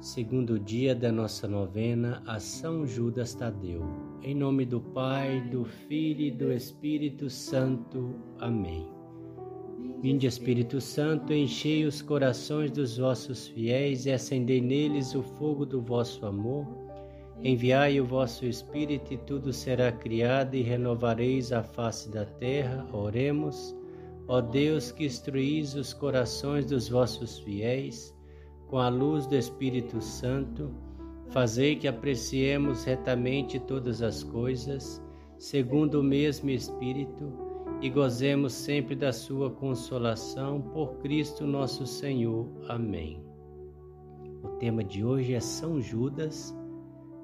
segundo dia da nossa novena a São Judas Tadeu. Em nome do Pai, do Filho e do Espírito Santo. Amém. Vinde, Espírito Santo, enchei os corações dos vossos fiéis e acendei neles o fogo do vosso amor. Enviai o vosso Espírito e tudo será criado e renovareis a face da terra. Oremos. Ó Deus, que instruís os corações dos vossos fiéis, com a luz do Espírito Santo, fazei que apreciemos retamente todas as coisas, segundo o mesmo Espírito, e gozemos sempre da Sua consolação por Cristo nosso Senhor. Amém. O tema de hoje é São Judas.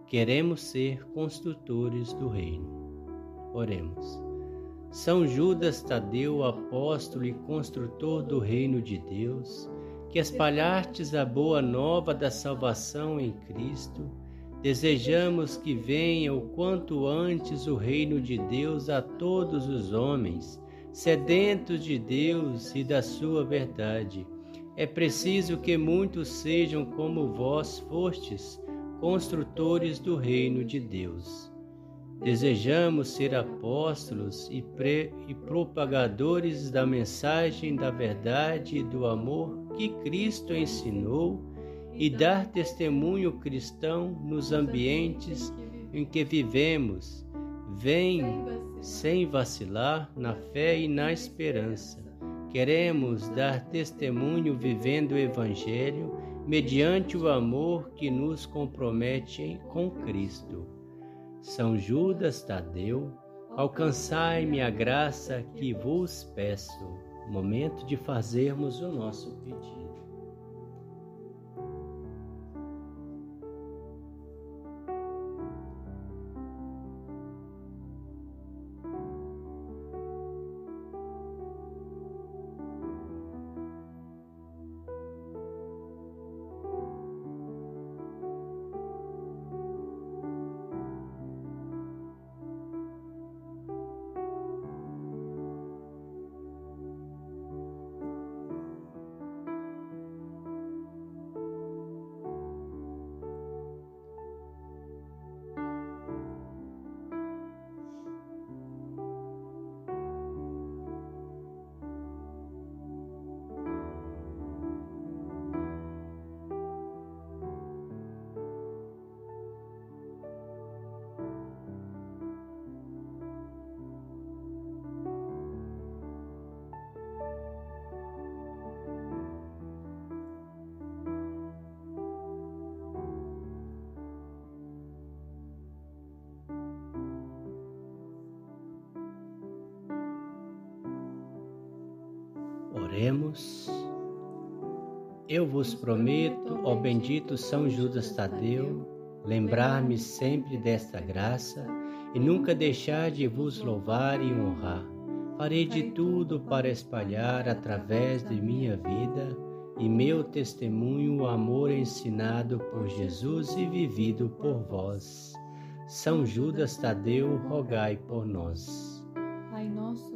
Queremos ser construtores do Reino. Oremos. São Judas Tadeu, apóstolo e construtor do Reino de Deus, que espalhastes a boa nova da salvação em Cristo, desejamos que venha o quanto antes o reino de Deus a todos os homens, sedentos de Deus e da sua verdade. É preciso que muitos sejam como vós fostes, construtores do reino de Deus. Desejamos ser apóstolos e, e, propagadores da mensagem da verdade e do amor que Cristo ensinou e dar testemunho cristão nos ambientes em que vivemos. Vem sem vacilar na fé e na esperança. Queremos dar testemunho vivendo o Evangelho mediante o amor que nos compromete com Cristo. São Judas Tadeu, alcançai-me a graça que vos peço. Momento de fazermos o nosso pedido. Oremos. Eu vos prometo, ó bendito São Judas Tadeu, lembrar-me sempre desta graça e nunca deixar de vos louvar e honrar. Farei de tudo para espalhar através de minha vida e meu testemunho o amor ensinado por Jesus e vivido por vós. São Judas Tadeu, rogai por nós. Pai nosso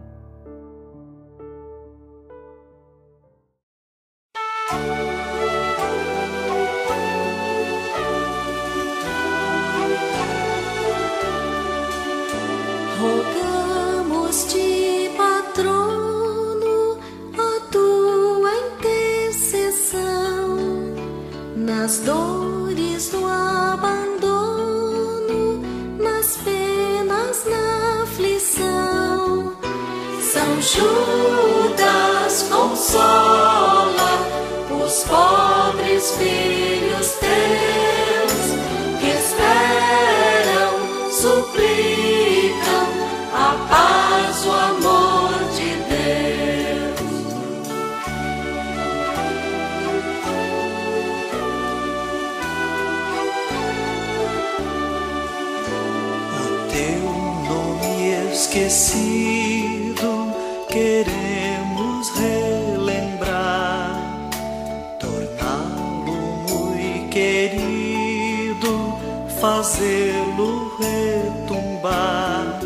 Judas consola os pobres filhos teus que esperam, suplicam a paz, o amor de Deus. O teu nome esquecido queremos relembrar, torná-lo muito querido, fazê-lo retumbar.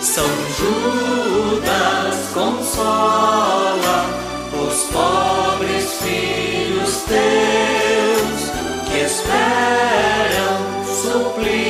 São Judas consola os pobres filhos teus que esperam, suplicam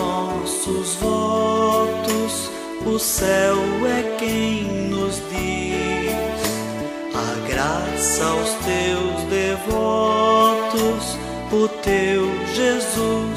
nossos votos, o céu é quem nos diz. A graça aos teus devotos, o teu Jesus